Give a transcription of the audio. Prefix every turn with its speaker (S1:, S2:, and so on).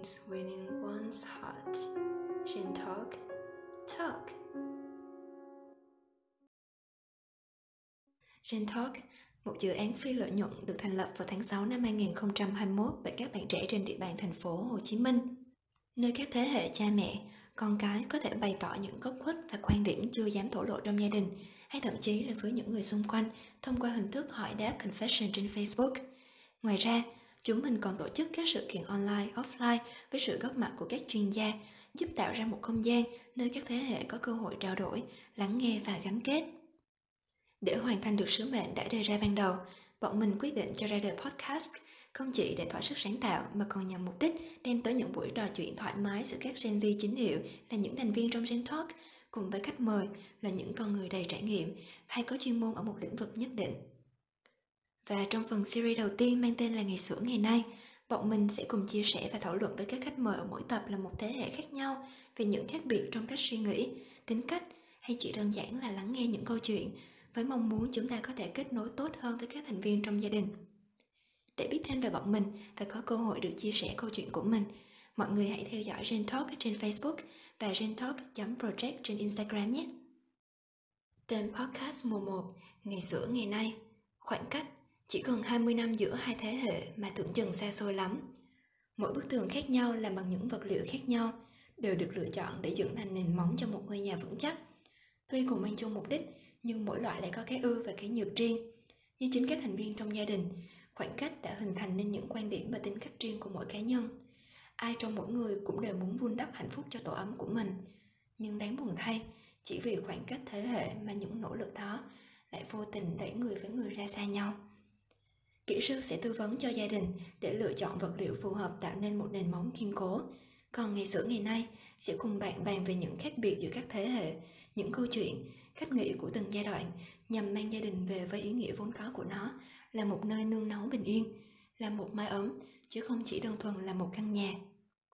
S1: means winning one's heart. Shin talk, talk. Shin Talk, một dự án phi lợi nhuận được thành lập vào tháng 6 năm 2021 bởi các bạn trẻ trên địa bàn thành phố Hồ Chí Minh, nơi các thế hệ cha mẹ, con cái có thể bày tỏ những góc khuất và quan điểm chưa dám thổ lộ trong gia đình, hay thậm chí là với những người xung quanh thông qua hình thức hỏi đáp confession trên Facebook. Ngoài ra, Chúng mình còn tổ chức các sự kiện online, offline với sự góp mặt của các chuyên gia, giúp tạo ra một không gian nơi các thế hệ có cơ hội trao đổi, lắng nghe và gắn kết. Để hoàn thành được sứ mệnh đã đề ra ban đầu, bọn mình quyết định cho ra đời podcast không chỉ để thỏa sức sáng tạo mà còn nhằm mục đích đem tới những buổi trò chuyện thoải mái giữa các Gen Z chính hiệu là những thành viên trong Gen Talk cùng với khách mời là những con người đầy trải nghiệm hay có chuyên môn ở một lĩnh vực nhất định. Và trong phần series đầu tiên mang tên là Ngày xưa ngày nay, bọn mình sẽ cùng chia sẻ và thảo luận với các khách mời ở mỗi tập là một thế hệ khác nhau về những khác biệt trong cách suy nghĩ, tính cách hay chỉ đơn giản là lắng nghe những câu chuyện với mong muốn chúng ta có thể kết nối tốt hơn với các thành viên trong gia đình. Để biết thêm về bọn mình và có cơ hội được chia sẻ câu chuyện của mình, mọi người hãy theo dõi Gen Talk trên Facebook và gentalk.project trên Instagram nhé. Tên podcast mùa 1, Ngày xưa ngày nay, khoảng cách chỉ gần 20 năm giữa hai thế hệ mà tưởng chừng xa xôi lắm. Mỗi bức tường khác nhau làm bằng những vật liệu khác nhau, đều được lựa chọn để dựng thành nền móng cho một ngôi nhà vững chắc. Tuy cùng mang chung mục đích, nhưng mỗi loại lại có cái ưu và cái nhược riêng. Như chính các thành viên trong gia đình, khoảng cách đã hình thành nên những quan điểm và tính cách riêng của mỗi cá nhân. Ai trong mỗi người cũng đều muốn vun đắp hạnh phúc cho tổ ấm của mình. Nhưng đáng buồn thay, chỉ vì khoảng cách thế hệ mà những nỗ lực đó lại vô tình đẩy người với người ra xa nhau. Kỹ sư sẽ tư vấn cho gia đình để lựa chọn vật liệu phù hợp tạo nên một nền móng kiên cố. Còn ngày xưa ngày nay sẽ cùng bạn bàn về những khác biệt giữa các thế hệ, những câu chuyện, cách nghĩ của từng giai đoạn nhằm mang gia đình về với ý nghĩa vốn có của nó là một nơi nương náu bình yên, là một mái ấm, chứ không chỉ đơn thuần là một căn nhà.